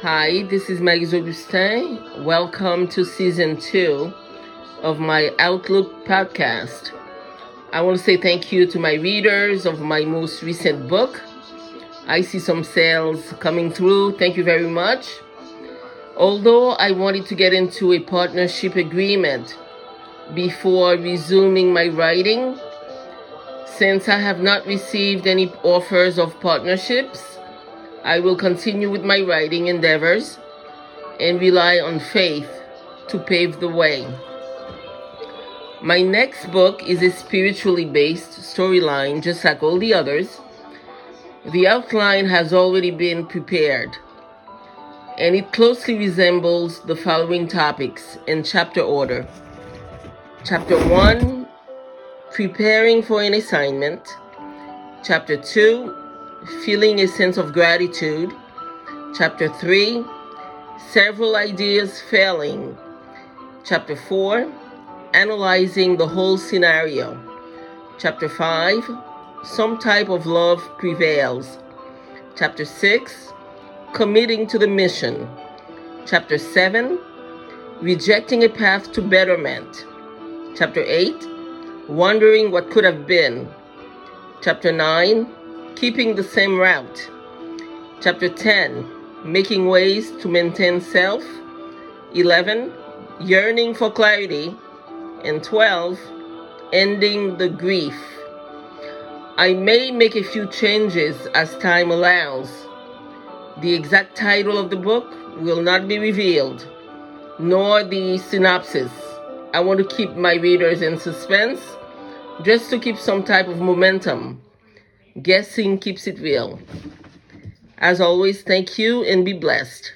Hi, this is Maggie Augustin. Welcome to season two of my Outlook podcast. I want to say thank you to my readers of my most recent book. I see some sales coming through. Thank you very much. Although I wanted to get into a partnership agreement before resuming my writing, since I have not received any offers of partnerships, I will continue with my writing endeavors and rely on faith to pave the way. My next book is a spiritually based storyline, just like all the others. The outline has already been prepared, and it closely resembles the following topics in chapter order. Chapter 1 Preparing for an assignment. Chapter 2 Feeling a sense of gratitude. Chapter 3 Several ideas failing. Chapter 4 analyzing the whole scenario. Chapter 5 Some type of love prevails. Chapter 6 Committing to the mission. Chapter 7 Rejecting a path to betterment. Chapter 8 Wondering what could have been. Chapter 9 Keeping the same route. Chapter 10 Making ways to maintain self. 11 Yearning for clarity and 12, ending the grief. I may make a few changes as time allows. The exact title of the book will not be revealed, nor the synopsis. I want to keep my readers in suspense just to keep some type of momentum. Guessing keeps it real. As always, thank you and be blessed.